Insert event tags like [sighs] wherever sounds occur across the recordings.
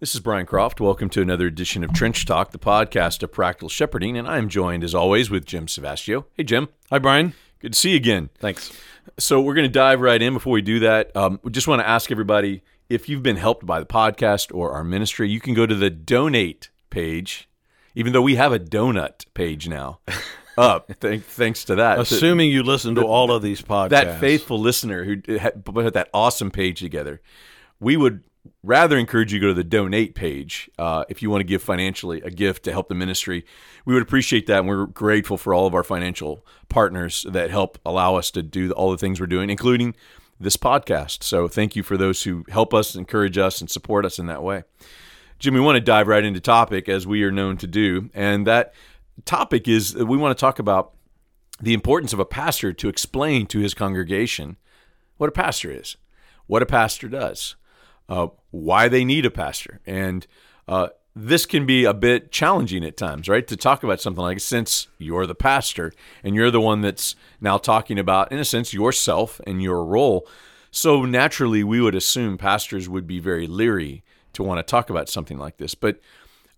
This is Brian Croft. Welcome to another edition of Trench Talk, the podcast of practical shepherding. And I'm joined, as always, with Jim Savastio. Hey, Jim. Hi, Brian. Good to see you again. Thanks. So, we're going to dive right in. Before we do that, um, we just want to ask everybody if you've been helped by the podcast or our ministry, you can go to the donate page, even though we have a donut page now [laughs] up, th- thanks to that. Assuming you listen to all of these podcasts. that faithful listener who put that awesome page together, we would rather encourage you to go to the donate page uh, if you want to give financially a gift to help the ministry. We would appreciate that, and we're grateful for all of our financial partners that help allow us to do all the things we're doing, including this podcast. So thank you for those who help us, encourage us, and support us in that way. Jim, we want to dive right into topic as we are known to do, and that topic is we want to talk about the importance of a pastor to explain to his congregation what a pastor is, what a pastor does, uh, why they need a pastor. And uh, this can be a bit challenging at times, right? To talk about something like since you're the pastor and you're the one that's now talking about, in a sense, yourself and your role. So naturally, we would assume pastors would be very leery to want to talk about something like this. But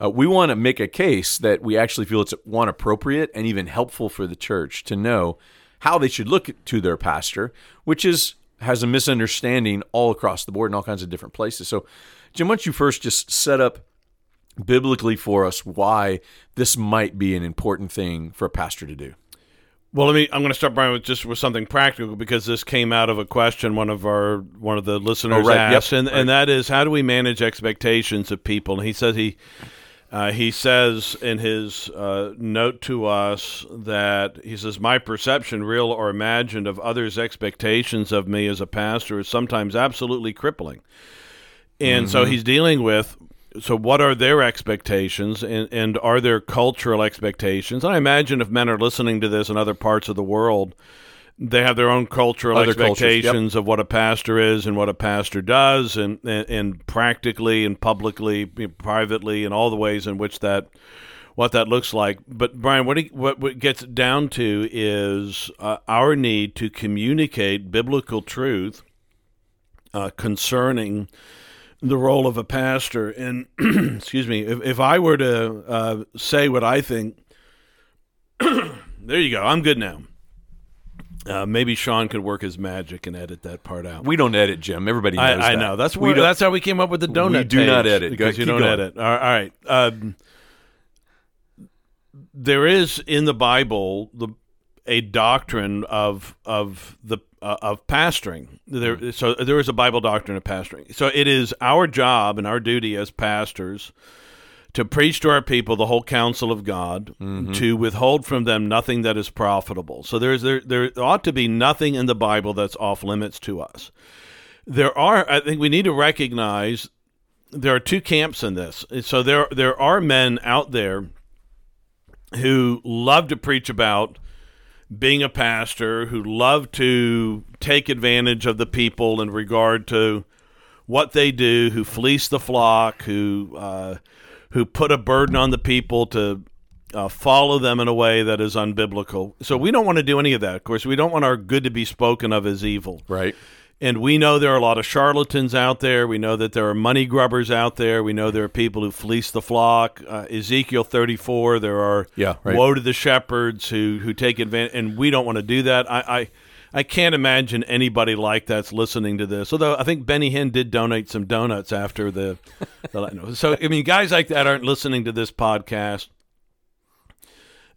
uh, we want to make a case that we actually feel it's one appropriate and even helpful for the church to know how they should look to their pastor, which is has a misunderstanding all across the board in all kinds of different places. So, Jim, why don't you first just set up biblically for us why this might be an important thing for a pastor to do? Well, let me. I'm going to start, Brian, with just with something practical because this came out of a question one of our one of the listeners Oh, right. Yep. asked, and Right. and that is how do we manage expectations of people? And he says he. Uh, he says in his uh, note to us that he says, My perception, real or imagined, of others' expectations of me as a pastor is sometimes absolutely crippling. And so he's dealing with so what are their expectations and, and are there cultural expectations? And I imagine if men are listening to this in other parts of the world, they have their own cultural Other cultures, yep. expectations of what a pastor is and what a pastor does and, and, and practically and publicly, privately, and all the ways in which that what that looks like. But Brian, what he, what what gets down to is uh, our need to communicate biblical truth uh, concerning the role of a pastor. And [clears throat] excuse me, if, if I were to uh, say what I think, [coughs] there you go. I'm good now. Uh, maybe Sean could work his magic and edit that part out. We don't edit, Jim. Everybody knows I, I that. know that's we where, that's how we came up with the donut. We do not page, edit. Go- because you don't going. edit. All right. All right. Um, there is in the Bible the a doctrine of of the uh, of pastoring. There, so there is a Bible doctrine of pastoring. So it is our job and our duty as pastors to preach to our people the whole counsel of God, to withhold from them nothing that is profitable. So there's there there ought to be nothing in the Bible that's off limits to us. There are I think we need to recognize there are two camps in this. So there there are men out there who love to preach about being a pastor, who love to take advantage of the people in regard to what they do, who fleece the flock, who uh, who put a burden on the people to uh, follow them in a way that is unbiblical. So we don't want to do any of that. Of course, we don't want our good to be spoken of as evil. Right. And we know there are a lot of charlatans out there. We know that there are money grubbers out there. We know there are people who fleece the flock. Uh, Ezekiel 34, there are Yeah, right. woe to the shepherds who, who take advantage. And we don't want to do that. I, I, I can't imagine anybody like that's listening to this. Although I think Benny Hinn did donate some donuts after the. the so, I mean, guys like that aren't listening to this podcast.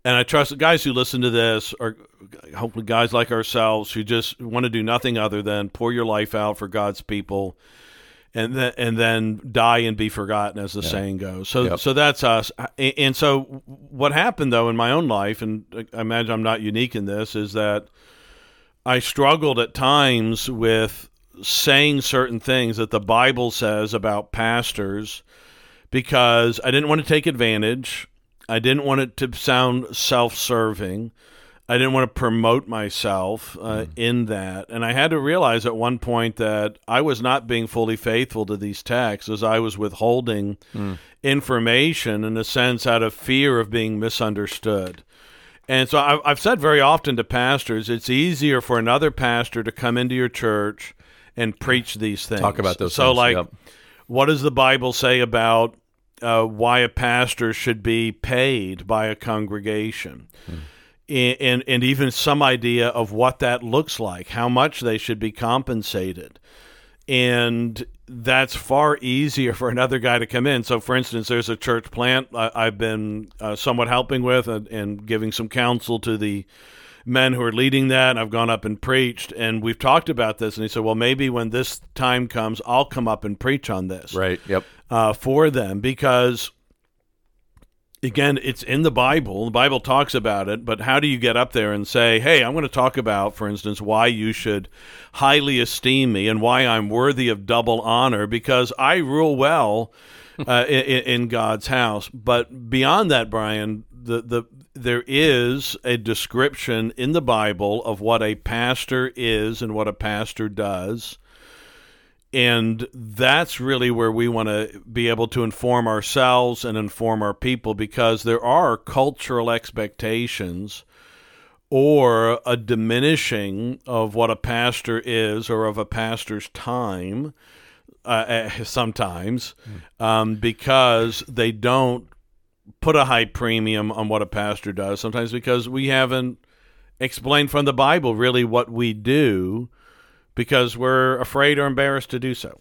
And I trust the guys who listen to this are hopefully guys like ourselves who just want to do nothing other than pour your life out for God's people and then and then die and be forgotten as the saying goes. So Yep. so that's us. And so what happened though in my own life and I imagine I'm not unique in this is that I struggled at times with saying certain things that the Bible says about pastors because I didn't want to take advantage. I didn't want it to sound self serving. I didn't want to promote myself uh, in that. And I had to realize at one point that I was not being fully faithful to these texts as I was withholding information in a sense out of fear of being misunderstood. And so I've, I've said very often to pastors, it's easier for another pastor to come into your church and preach these things. Talk about those So, things, like, yep. what does the Bible say about uh, why a pastor should be paid by a congregation? Hmm. And, and even some idea of what that looks like, how much they should be compensated. And that's far easier for another guy to come in. So, for instance, there's a church plant I, have been uh, somewhat helping with and, and, giving some counsel to the men who are leading that. And I've gone up and preached, and we've talked about this. And he said, "Well, maybe when this time comes, I'll come up and preach on this." Right. Yep. Uh, for them, because again, it's in the Bible. The Bible talks about it, but how do you get up there and say, hey, I'm going to talk about, for instance, why you should highly esteem me and why I'm worthy of double honor because I rule well uh, in, in, God's house. But beyond that, Brian, the, the, there is a description in the Bible of what a pastor is and what a pastor does and that's really where we want to be able to inform ourselves and inform our people because there are cultural expectations or a diminishing of what a pastor is or of a pastor's time uh, eh, sometimes mm. um, because they don't put a high premium on what a pastor does sometimes because we haven't explained from the bible really what we do because we're afraid or embarrassed to do so.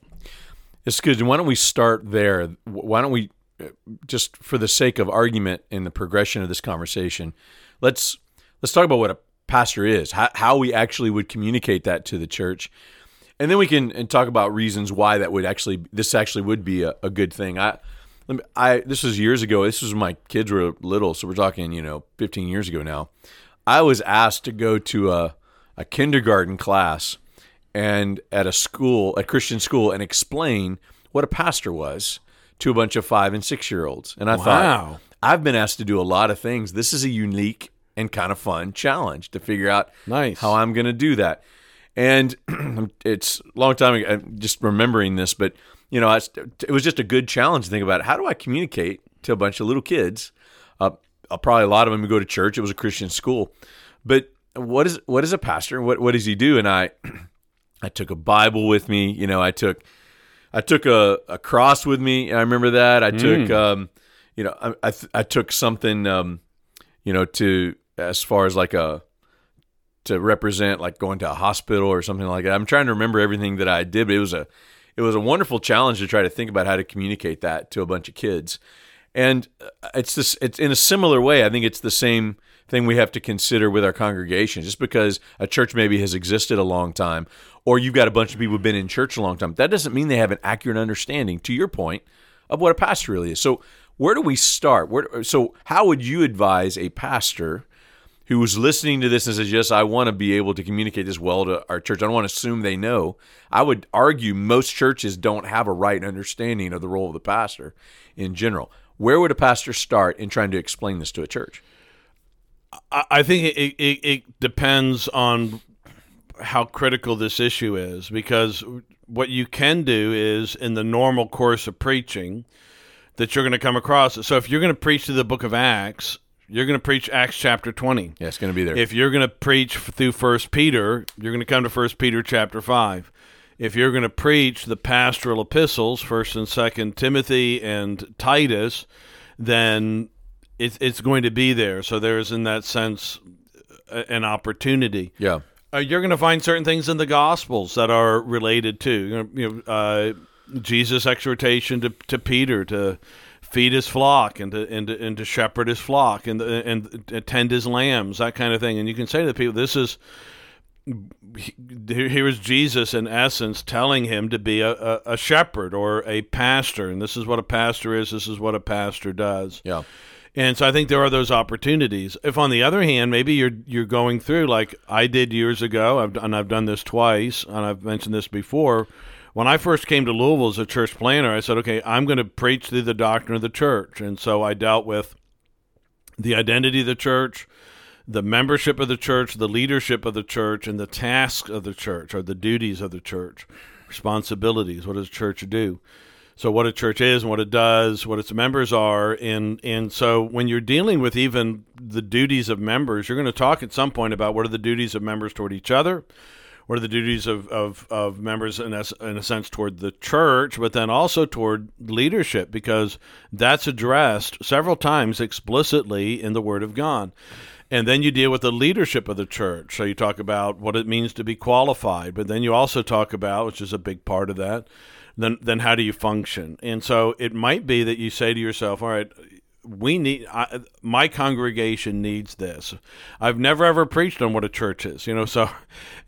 Excuse me, Why don't we start there? Why don't we, uh, just for the sake of argument in the progression of this conversation, let's let's talk about what a pastor is, how, how we actually would communicate that to the church, and then we can and talk about reasons why that would actually this actually would be a, a good thing. I, I this was years ago. This was when my kids were little, so we're talking you know 15 years ago now. I was asked to go to a a kindergarten class and at a school, a Christian school, and explain what a pastor was to a bunch of five and six year olds. And I wow. thought, I've been asked to do a lot of things. This is a unique and kind of fun challenge to figure out nice. how I'm going to do that. And [clears throat] it's a long time ago, I'm just remembering this, but you know, it was just a good challenge to think about. How do I communicate to a bunch of little kids? Uh, uh probably a lot of them go to church. It was a Christian school, but what is what is a pastor? What what does he do? And I [clears throat] I took a Bible with me. You know, I took I took a, a cross with me. I remember that. I mm. took um, you know, I I, I took something um, you know, to as far as like a to represent like going to a hospital or something like that. I'm trying to remember everything that I did, but it was a it was a wonderful challenge to try to think about how to communicate that to a bunch of kids. And uh, it's this it's in a similar way. I think it's the same thing we have to consider with our congregation. Just because a church maybe has existed a long time or you've got a bunch of people who've been in church a long time. That doesn't mean they have an accurate understanding, to your point, of what a pastor really is. So, where do we start? Where, so, how would you advise a pastor who was listening to this and says, Yes, I want to be able to communicate this well to our church? I don't want to assume they know. I would argue most churches don't have a right understanding of the role of the pastor in general. Where would a pastor start in trying to explain this to a church? I think it, it, it depends on how critical this issue is because what you can do is in the normal course of preaching that you're going to come across it. So if you're going to preach to the book of Acts, you're going to preach Acts chapter 20. Yeah, it's going to be there. If you're going to preach through First Peter, you're going to come to First Peter chapter 5. If you're going to preach the pastoral epistles, First and Second Timothy and Titus, then it's it's going to be there. So there is in that sense an opportunity. Yeah. Uh, you're going to find certain things in the Gospels that are related to you know, uh, Jesus' exhortation to, to Peter to feed his flock and to, and to, and to shepherd his flock and and attend his lambs, that kind of thing. And you can say to the people, this is here is Jesus in essence telling him to be a, a, a shepherd or a pastor, and this is what a pastor is. This is what a pastor does. Yeah. And so I think there are those opportunities. If on the other hand, maybe you're you're going through like I did years ago, I've, and I've done this twice, and I've mentioned this before. When I first came to Louisville as a church planter, I said, okay, I'm going to preach through the doctrine of the church, and so I dealt with the identity of the church, the membership of the church, the leadership of the church, and the tasks of the church, or the duties of the church, responsibilities. What does church do? so what a church is and what it does, what its members are, and and so when you're dealing with even the duties of members, you're going to talk at some point about what are the duties of members toward each other, what are the duties of, of, of members in a, in a sense toward the church, but then also toward leadership, because that's addressed several times explicitly in the Word of God. And then you deal with the leadership of the church. So you talk about what it means to be qualified, but then you also talk about, which is a big part of that, then then how do you function? And so it might be that you say to yourself, all right, we need I, my congregation needs this i've never ever preached on what a church is you know so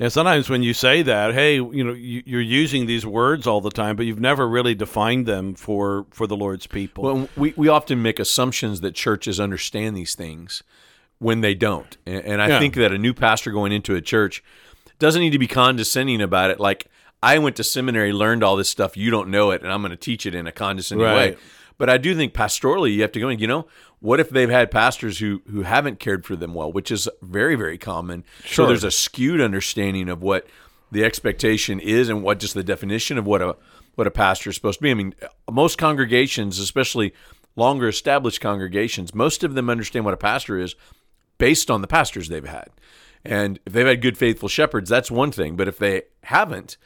and sometimes when you say that hey you know you, are using these words all the time but you've never really defined them for for the lord's people well we, we often make assumptions that churches understand these things when they don't and, and i yeah. think that a new pastor going into a church doesn't need to be condescending about it like i went to seminary learned all this stuff you don't know it and i'm going to teach it in a condescending right. way but I do think pastorally, you have to go in. You know, what if they've had pastors who who haven't cared for them well, which is very very common. Sure. So there's a skewed understanding of what the expectation is and what just the definition of what a what a pastor is supposed to be. I mean, most congregations, especially longer established congregations, most of them understand what a pastor is based on the pastors they've had. And if they've had good faithful shepherds, that's one thing. But if they haven't,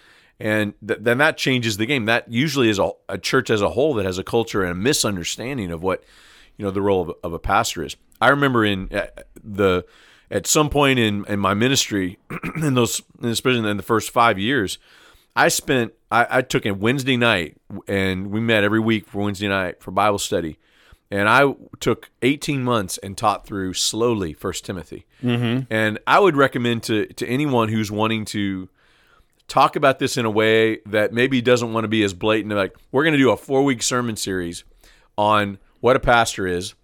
and th- then that changes the game. That usually is a, a, church as a whole that has a culture and a misunderstanding of what you know the role of, of a pastor is. I remember in uh, the at some point in in my ministry, [clears throat] in those especially in the first five years, I spent I, I took a Wednesday night and we met every week for Wednesday night for Bible study. And I took 18 months and taught through slowly First Timothy. Mm-hmm. And I would recommend to, to anyone who's wanting to talk about this in a way that maybe doesn't want to be as blatant. Like, we're going to do a four week sermon series on what a pastor is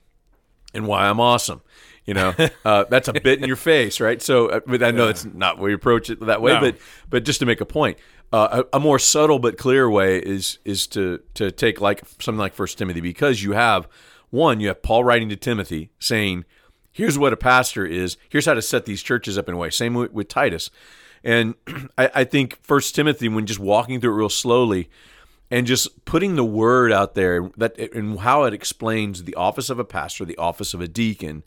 and why I'm awesome. You know, [laughs] uh, that's a bit in your face, right? So, uh, but I know it's not we approach it that way, no. but but just to make a point, uh, a, a, more subtle but clear way is is to to take like something like First Timothy because you have one, you have Paul writing to Timothy saying, "Here's what a pastor is. Here's how to set these churches up in a way." Same with, with Titus. And [clears throat] I, I think First Timothy, when just walking through it real slowly and just putting the word out there that and how it explains the office of a pastor, the office of a deacon,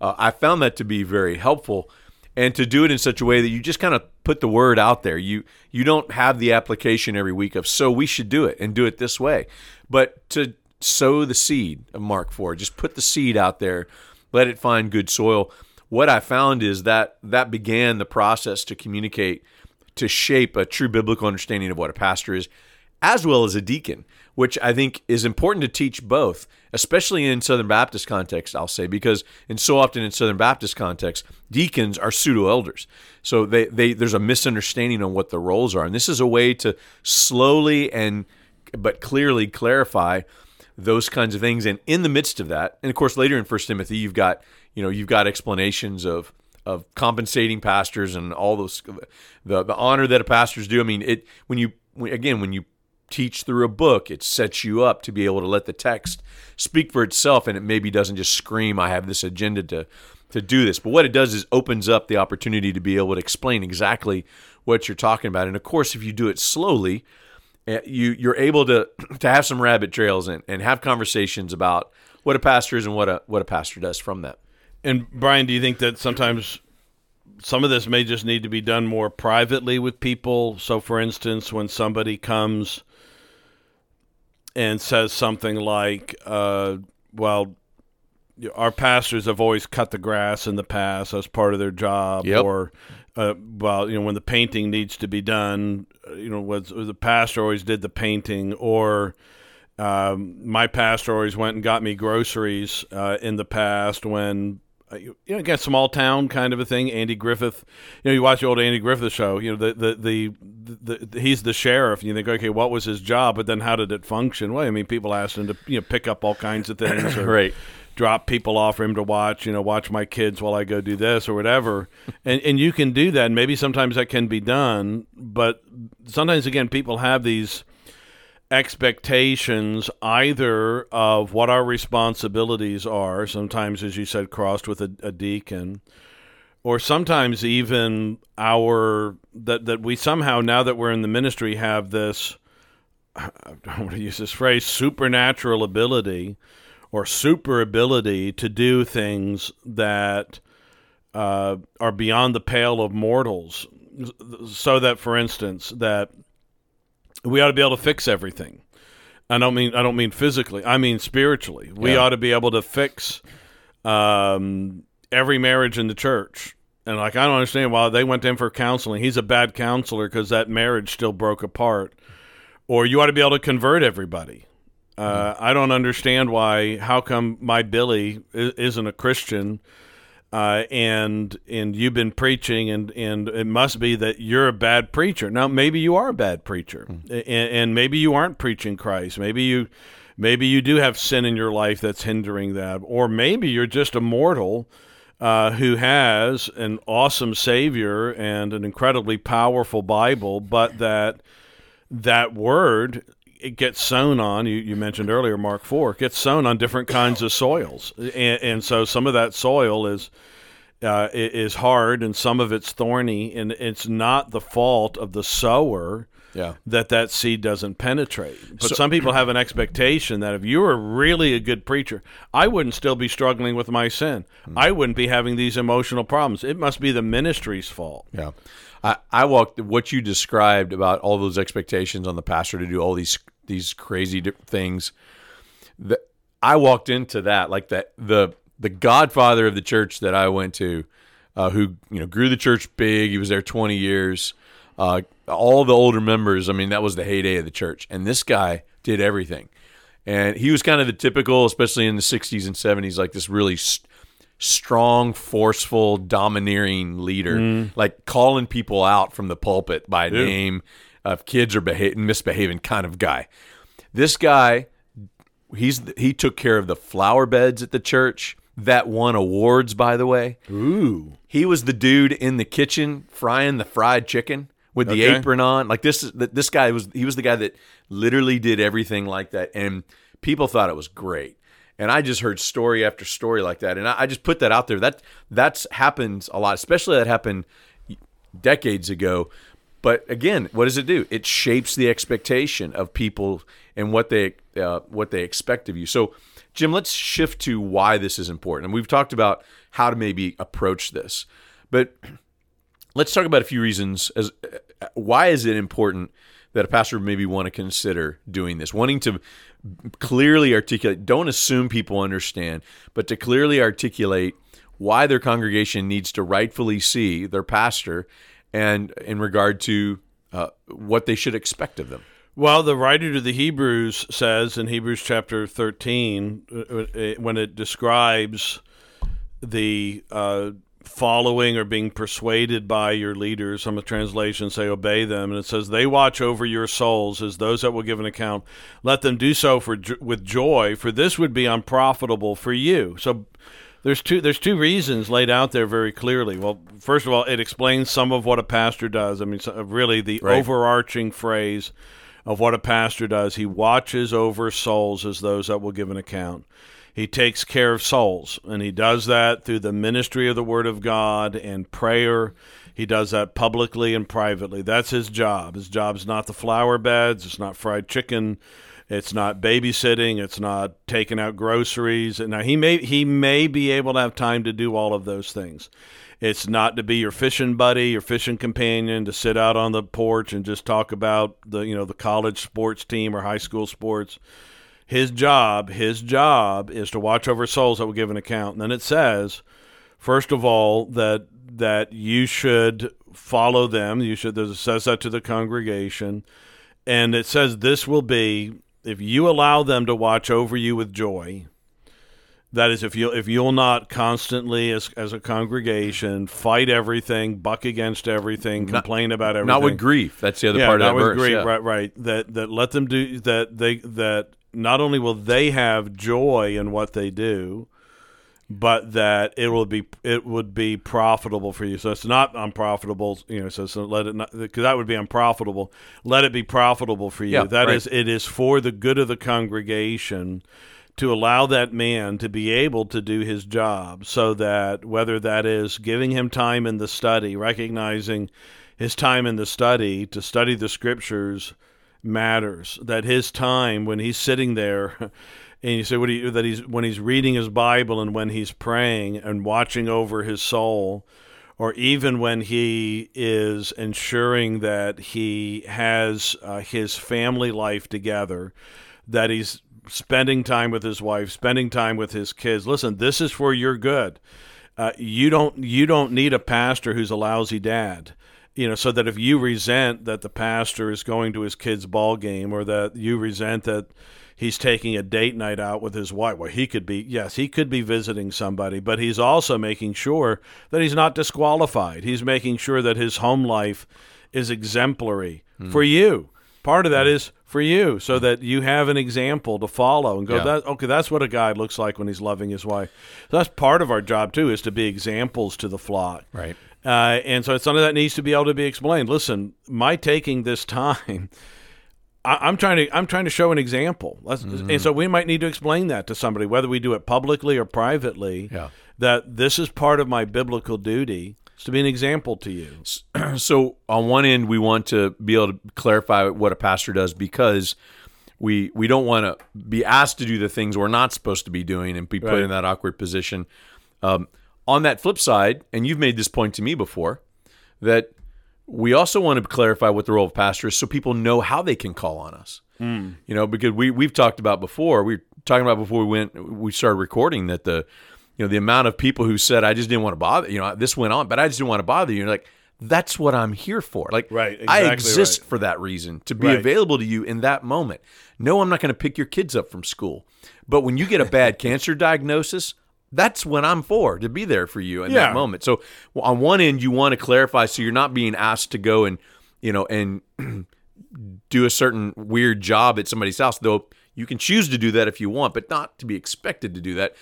uh, I found that to be very helpful. And to do it in such a way that you just kind of put the word out there. You you don't have the application every week of so we should do it and do it this way, but to sow the seed of Mark four, just put the seed out there, let it find good soil what I found is that that began the process to communicate, to shape a true biblical understanding of what a pastor is, as well as a deacon, which I think is important to teach both, especially in Southern Baptist context, I'll say, because in so often in Southern Baptist context, deacons are pseudo elders. So they, they there's a misunderstanding on what the roles are. And this is a way to slowly and but clearly clarify those kinds of things. And in the midst of that, and of course later in First Timothy, you've got you know you've got explanations of of compensating pastors and all those the the honor that a pastors do. I mean, it when you again when you teach through a book, it sets you up to be able to let the text speak for itself, and it maybe doesn't just scream, "I have this agenda to to do this." But what it does is opens up the opportunity to be able to explain exactly what you're talking about. And of course, if you do it slowly, you you're able to [clears throat] to have some rabbit trails and, and have conversations about what a pastor is and what a what a pastor does from that. And Brian, do you think that sometimes some of this may just need to be done more privately with people? So, for instance, when somebody comes and says something like, uh, "Well, our pastors have always cut the grass in the past as part of their job," yep. or uh, well, you know, when the painting needs to be done, you know, was, was the pastor always did the painting, or um, my pastor always went and got me groceries uh, in the past when uh, you know, again, small town kind of a thing. Andy Griffith, you know, you watch the old Andy Griffith show. You know, the the the, the, the he's the sheriff. And you think, okay, what was his job? But then, how did it function? Well, I mean, people asked him to you know pick up all kinds of things, or [coughs] right. Drop people off for him to watch. You know, watch my kids while I go do this or whatever. and and you can do that. And maybe sometimes that can be done, but sometimes again, people have these expectations either of what our responsibilities are, sometimes, as you said, crossed with a, a deacon, or sometimes even our that that we somehow now that we're in the ministry have this [sighs] I don't want to use this phrase supernatural ability or super ability to do things that uh, are beyond the pale of mortals so that, for instance, that we ought to be able to fix everything. I don't mean I don't mean physically. I mean spiritually. We Yeah. ought to be able to fix um, every marriage in the church. And like I don't understand why they went in for counseling. He's a bad counselor because that marriage still broke apart. Or you ought to be able to convert everybody. Uh, I don't understand why. How come my Billy isn't a Christian? uh, and and you've been preaching, and and it must be that you're a bad preacher. Now, maybe you are a bad preacher, and, and maybe you aren't preaching Christ. Maybe you maybe you do have sin in your life that's hindering that, or maybe you're just a mortal. Uh, who has an awesome Savior and an incredibly powerful Bible, but that that word it gets sown on you, you mentioned earlier mark 4 gets sown on different kinds of soils. And, and so some of that soil is uh, is hard and some of it's thorny and it's not the fault of the sower Yeah. that that seed doesn't penetrate. But some people have an expectation that if you were really a good preacher i wouldn't still be struggling with my sin. I wouldn't be having these emotional problems. It must be the ministry's fault. Yeah. I, I walked what you described about all those expectations on the pastor to do all these these crazy things. That I walked into that like that the the godfather of the church that I went to, uh, who you know grew the church big. He was there twenty years. Uh, all the older members. I mean, that was the heyday of the church, and this guy did everything. And he was kind of the typical, especially in the '60s and '70s, like this really st- strong, forceful, domineering leader, like calling people out from the pulpit by name if kids are beha- misbehaving, kind of guy. This guy, he's he took care of the flower beds at the church that won awards. By the way, ooh he was the dude in the kitchen frying the fried chicken with the Okay. apron on. Like this, is this guy was he was the guy that literally did everything like that, and people thought it was great. And I just heard story after story like that, and I, I just put that out there. That that's happened a lot, especially that happened decades ago. But again, what does it do? It shapes the expectation of people and what they uh, what they expect of you. So, Jim, let's shift to why this is important. And we've talked about how to maybe approach this, but [clears throat] let's talk about a few reasons as uh, why is it important that a pastor maybe want to consider doing this wanting to clearly articulate don't assume people understand but to clearly articulate why their congregation needs to rightfully see their pastor and in regard to uh, what they should expect of them Well, the writer to the Hebrews says in Hebrews chapter 13, uh, uh, when it describes the uh, following or being persuaded by your leaders, some of the translations say obey them, and it says they watch over your souls as those that will give an account. Let them do so for with joy, for this would be unprofitable for you. So there's two there's two reasons laid out there very clearly. Well, first of all, it explains some of what a pastor does. I mean, really the Right. overarching phrase of what a pastor does. He watches over souls as those that will give an account. He takes care of souls, and he does that through the ministry of the Word of God and prayer. He does that publicly and privately. That's his job. His job's not the flower beds. It's not fried chicken. It's not babysitting. It's not taking out groceries. Now he may he may be able to have time to do all of those things. It's not to be your fishing buddy, your fishing companion, to sit out on the porch and just talk about the you know the college sports team or high school sports. His job, his job is to watch over souls that will give an account. And then it says, first of all, that that you should follow them. You should. It says that to the congregation, and it says this will be if you allow them to watch over you with joy. That is, if you if you'll not constantly, as as a congregation, fight everything, buck against everything, complain about everything, not with grief that's the other yeah, part of not that with verse grief, yeah. right, right. That that let them do that. They that not only will they have joy in what they do, but that it will be it would be profitable for you. So it's not unprofitable, you know. So, so let it not because that would be unprofitable. Let it be profitable for you. Yeah, That right. is, it is for the good of the congregation to allow that man to be able to do his job so that whether that is giving him time in the study recognizing his time in the study to study the scriptures matters that his time when he's sitting there and you say what that he's when he's reading his bible and when he's praying and watching over his soul or even when he is ensuring that he has uh, his family life together, that he's spending time with his wife, spending time with his kids. Listen, this is for your good. Uh, you don't you don't need a pastor who's a lousy dad you know, so that if you resent that the pastor is going to his kid's ball game or that you resent that he's taking a date night out with his wife, well, he could be, yes, he could be visiting somebody, but he's also making sure that he's not disqualified. He's making sure that his home life is exemplary hmm. for you. Part of that hmm. for you, so that you have an example to follow and go. Yeah. That, okay, that's what a guy looks like when he's loving his wife. So that's part of our job too, is to be examples to the flock. Right. Uh, and so it's something that needs to be able to be explained. Listen, my taking this [laughs] time, I, am trying to I'm trying to show an example, mm-hmm. and so we might need to explain that to somebody, whether we do it publicly or privately. Yeah. That this is part of my biblical duty is to be an example to you. [clears throat] So on one end, we want to be able to clarify what a pastor does because we we don't want to be asked to do the things we're not supposed to be doing and be put right. in that awkward position. Um, on that flip side, and you've made this point to me before, that we also want to clarify what the role of pastor is so people know how they can call on us. Mm. You know, because we we've talked about before, we were talking about before we went we started recording that the you know, the amount of people who said I just didn't want to bother, you know, this went on, but I just didn't want to bother you. And like that's what I'm here for. Like right, exactly I exist right. for that reason to be right. available to you in that moment. No, I'm not going to pick your kids up from school. But when you get a bad [laughs] cancer diagnosis, that's what I'm for to be there for you in yeah. that moment. So on one end, you want to clarify so you're not being asked to go and you know and [clears throat] do a certain weird job at somebody's house, though you can choose to do that if you want, but not to be expected to do that.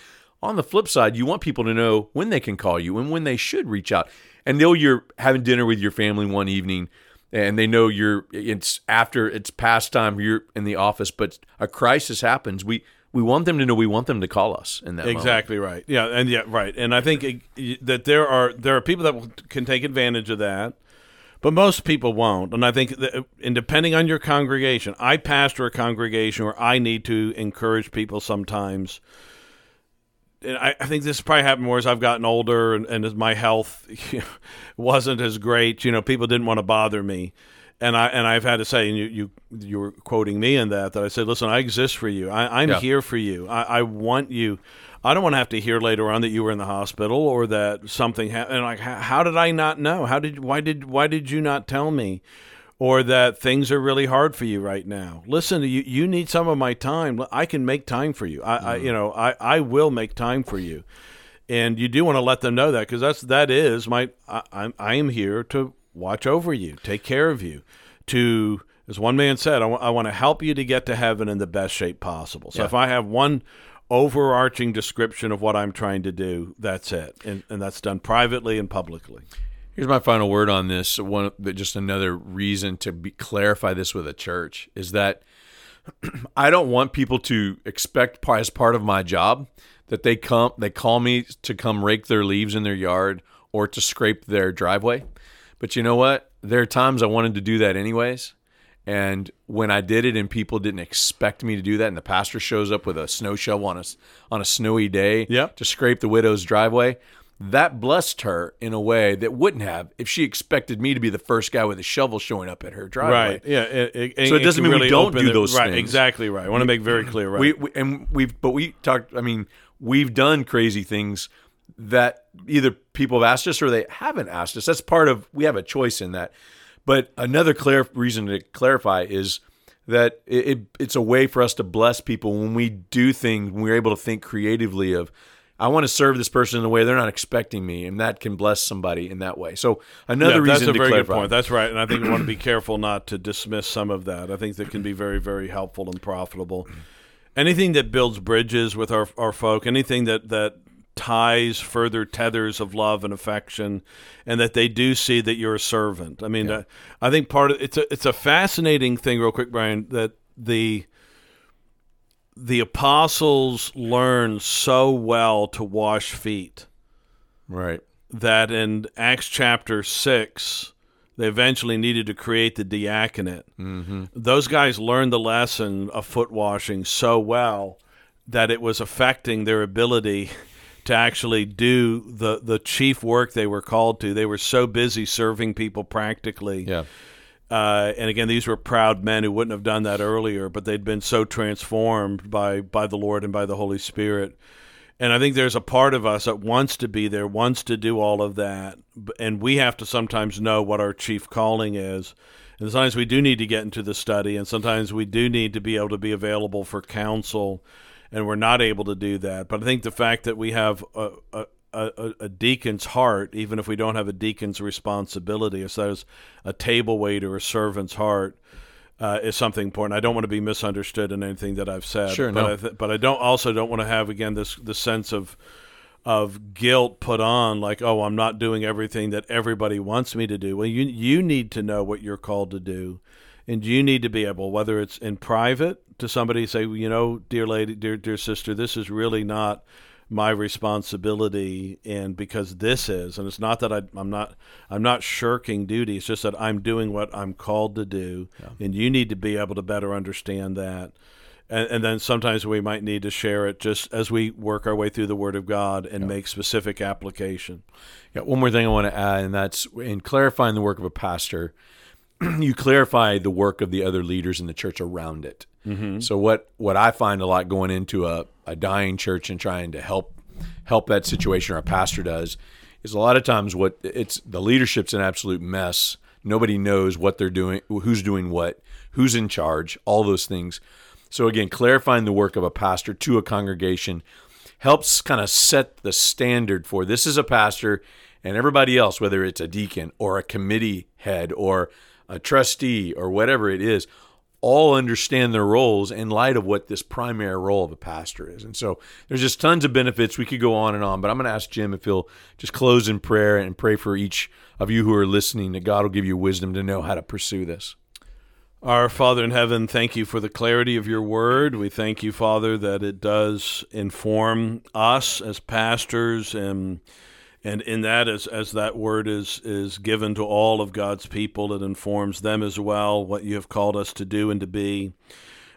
On the flip side, you want people to know when they can call you and when they should reach out. And though you're having dinner with your family one evening and they know you're it's after it's past time you're in the office, but a crisis happens, we we want them to know we want them to call us in that exactly moment. right yeah and yeah right and i think uh, it, that there are there are people that can take advantage of that but most people won't and i think that, uh, and depending on your congregation i pastor a congregation where i need to encourage people sometimes and I, I think this probably happened more as I've gotten older and, and as my health [laughs] wasn't as great. You know, people didn't want to bother me and I and I've had to say, and you you you were quoting me in that that I said, listen, I exist for you. I, am yeah. here for you. I, I, want you. I don't want to have to hear later on that you were in the hospital or that something happened. And like, how, how did I not know? How did why did why did you not tell me? Or that things are really hard for you right now. Listen, you you need some of my time. I can make time for you. I, mm. I you know I, I will make time for you and you do want to let them know that because that's that is my I, I'm I am here to watch over you, take care of you, to, as one man said, I, w- I want to help you to get to heaven in the best shape possible. So yeah. if I have one overarching description of what I'm trying to do, that's it. And, and that's done privately and publicly. Here's my final word on this. One, just another reason to be, clarify this with a church is that [clears throat] I don't want people to expect as part of my job that they come, they call me to come rake their leaves in their yard or to scrape their driveway. But you know what? There are times I wanted to do that anyways. And when I did it and people didn't expect me to do that, and the pastor shows up with a snow shovel on a, on a snowy day yep. to scrape the widow's driveway, that blessed her in a way that wouldn't have if she expected me to be the first guy with a shovel showing up at her driveway. Right. Yeah. It, it, so it doesn't mean really we don't do those right, things. Exactly right. I want to make very clear. Right. We, we, and we've but we talked. I mean, we've done crazy things that either people have asked us or they haven't asked us. That's part of we have a choice in that. But another clear reason to clarify is that it, it, it's a way for us to bless people when we do things. When we're able to think creatively of, I want to serve this person in a way they're not expecting me, and that can bless somebody in that way. So another yeah, reason that's a very clarify. good point. That's right, and I think we want to be careful not to dismiss some of that. I think that can be very, very helpful and profitable. Anything that builds bridges with our, our folk, anything that that ties, further tethers of love and affection, and that they do see that you're a servant. I mean, yeah. uh, I think part of it's a it's a fascinating thing, real quick, Brian, that the the apostles learned so well to wash feet, right? That in Acts chapter six. They eventually needed to create the diaconate. Mm-hmm. Those guys learned the lesson of foot washing so well that it was affecting their ability to actually do the the chief work they were called to. They were so busy serving people practically. Yeah. Uh, and again, these were proud men who wouldn't have done that earlier, but they'd been so transformed by by the Lord and by the Holy Spirit. And I think there's a part of us that wants to be there, wants to do all of that, and we have to sometimes know what our chief calling is. And sometimes we do need to get into the study, and sometimes we do need to be able to be available for counsel, and we're not able to do that. But I think the fact that we have a, a, a, a deacon's heart, even if we don't have a deacon's responsibility, as that is a table waiter, or a servant's heart, uh, is something important. I don't want to be misunderstood in anything that I've said. Sure, but no. I th- but I don't also don't want to have again this the sense of of guilt put on like oh I'm not doing everything that everybody wants me to do. Well, you you need to know what you're called to do, and you need to be able whether it's in private to somebody say you know dear lady dear dear sister this is really not my responsibility and because this is and it's not that I, i'm not i'm not shirking duty it's just that i'm doing what i'm called to do and you need to be able to better understand that. And, and then sometimes we might need to share it just as we work our way through the word of god and make specific application. Yeah, one more thing I want to add, and that's in clarifying the work of a pastor, [clears throat] you clarify the work of the other leaders in the church around it. Mm-hmm. So what what I find a lot going into a, a dying church and trying to help help that situation, or a pastor does, is a lot of times what it's the leadership's an absolute mess. Nobody knows what they're doing, who's doing what, who's in charge, all those things. So again, clarifying the work of a pastor to a congregation helps kind of set the standard for this is a pastor and everybody else, whether it's a deacon or a committee head or a trustee or whatever it is, all understand their roles in light of what this primary role of a pastor is. And so there's just tons of benefits. We could go on and on, but I'm going to ask Jim if he'll just close in prayer and pray for each of you who are listening that God will give you wisdom to know how to pursue this. Our Father in heaven, thank you for the clarity of your word. We thank you, Father, that it does inform us as pastors and and in that as as that word is is given to all of God's people, it informs them as well what you have called us to do and to be.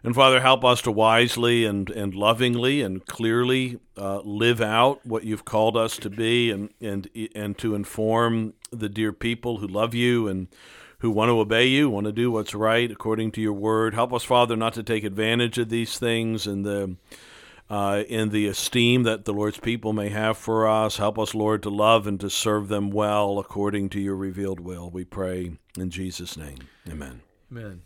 And Father, help us to wisely and, and lovingly and clearly uh, live out what you've called us to be and, and and to inform the dear people who love you and who want to obey you, want to do what's right according to your word. Help us, Father, not to take advantage of these things and the uh, in the esteem that the Lord's people may have for us. Help us, Lord, to love and to serve them well according to your revealed will. We pray in Jesus' name. Amen. Amen.